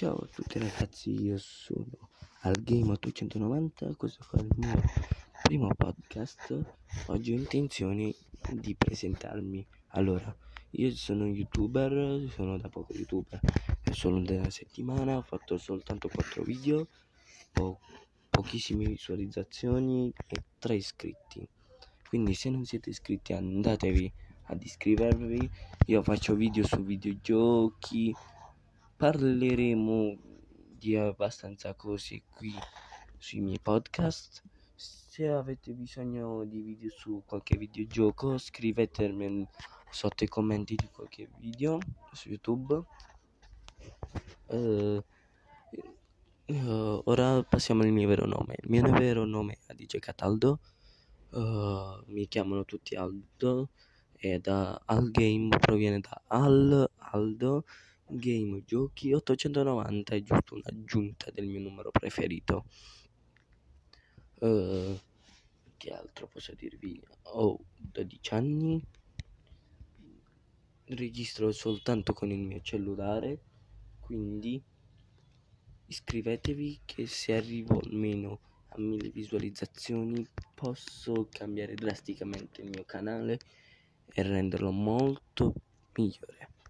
Ciao a tutti ragazzi, io sono al Game 890, questo qua è il mio primo podcast. Oggi ho intenzione di presentarmi. Allora, io sono youtuber, sono da poco youtuber, è solo della settimana, ho fatto soltanto 4 video, ho pochissime visualizzazioni e 3 iscritti. Quindi se non siete iscritti andatevi ad iscrivervi, io faccio video su videogiochi parleremo di abbastanza cose qui sui miei podcast. Se avete bisogno di video su qualche videogioco, scrivetemelo sotto i commenti di qualche video su YouTube. Uh, uh, ora passiamo al mio vero nome. Il mio vero nome è DJ Cataldo. Uh, mi chiamano tutti Aldo e da Al Game proviene da Al Aldo Game Giochi 890 è giusto un'aggiunta del mio numero preferito. Uh, che altro posso dirvi? Ho 12 anni, registro soltanto con il mio cellulare, quindi iscrivetevi che se arrivo almeno a mille visualizzazioni posso cambiare drasticamente il mio canale e renderlo molto migliore.